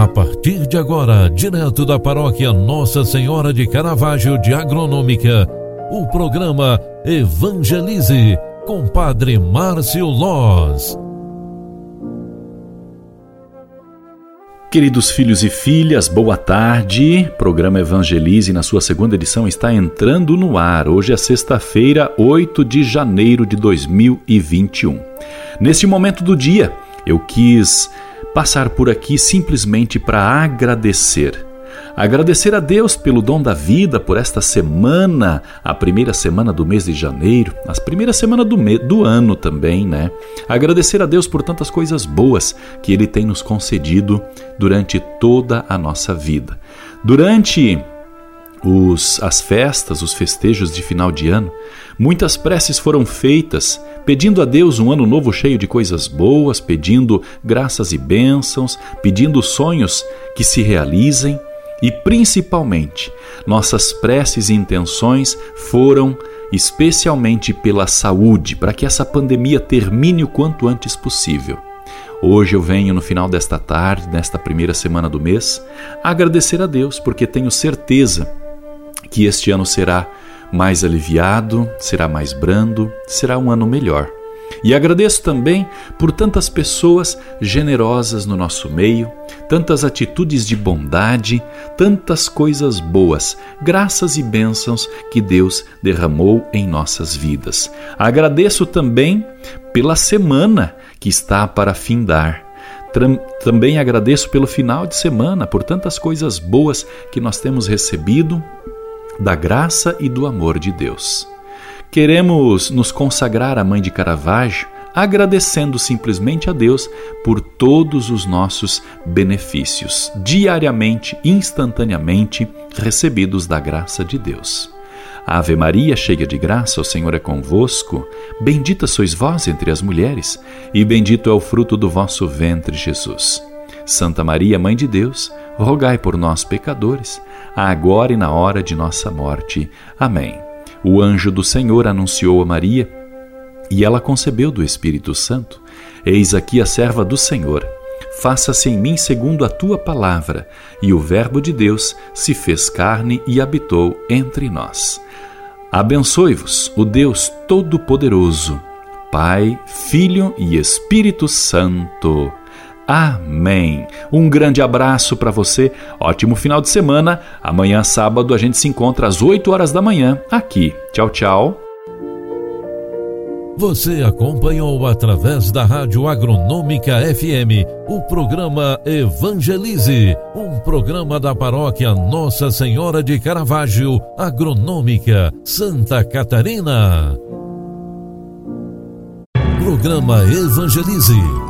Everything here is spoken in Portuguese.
A partir de agora, direto da paróquia Nossa Senhora de Caravaggio de Agronômica, o programa Evangelize com Padre Márcio Loz. Queridos filhos e filhas, boa tarde. Programa Evangelize, na sua segunda edição, está entrando no ar. Hoje é sexta-feira, 8 de janeiro de 2021. Neste momento do dia, eu quis passar por aqui simplesmente para agradecer. Agradecer a Deus pelo dom da vida, por esta semana, a primeira semana do mês de janeiro, a primeira semana do, me, do ano também, né? Agradecer a Deus por tantas coisas boas que Ele tem nos concedido durante toda a nossa vida. Durante os, as festas, os festejos de final de ano, muitas preces foram feitas pedindo a Deus um ano novo cheio de coisas boas, pedindo graças e bênçãos, pedindo sonhos que se realizem e principalmente nossas preces e intenções foram especialmente pela saúde, para que essa pandemia termine o quanto antes possível. Hoje eu venho no final desta tarde, nesta primeira semana do mês, agradecer a Deus porque tenho certeza que este ano será mais aliviado, será mais brando, será um ano melhor. E agradeço também por tantas pessoas generosas no nosso meio, tantas atitudes de bondade, tantas coisas boas, graças e bênçãos que Deus derramou em nossas vidas. Agradeço também pela semana que está para findar. Também agradeço pelo final de semana, por tantas coisas boas que nós temos recebido da graça e do amor de Deus. Queremos nos consagrar à Mãe de Caravaggio, agradecendo simplesmente a Deus por todos os nossos benefícios, diariamente, instantaneamente recebidos da graça de Deus. Ave Maria, cheia de graça, o Senhor é convosco. Bendita sois vós entre as mulheres, e bendito é o fruto do vosso ventre, Jesus. Santa Maria, Mãe de Deus, rogai por nós, pecadores, agora e na hora de nossa morte. Amém. O anjo do Senhor anunciou a Maria, e ela concebeu do Espírito Santo. Eis aqui a serva do Senhor. Faça-se em mim segundo a tua palavra. E o Verbo de Deus se fez carne e habitou entre nós. Abençoe-vos o Deus Todo-Poderoso, Pai, Filho e Espírito Santo. Amém. Um grande abraço para você, ótimo final de semana. Amanhã, sábado, a gente se encontra às 8 horas da manhã aqui. Tchau, tchau. Você acompanhou através da Rádio Agronômica FM o programa Evangelize, um programa da paróquia Nossa Senhora de Caravaggio, Agronômica, Santa Catarina. Programa Evangelize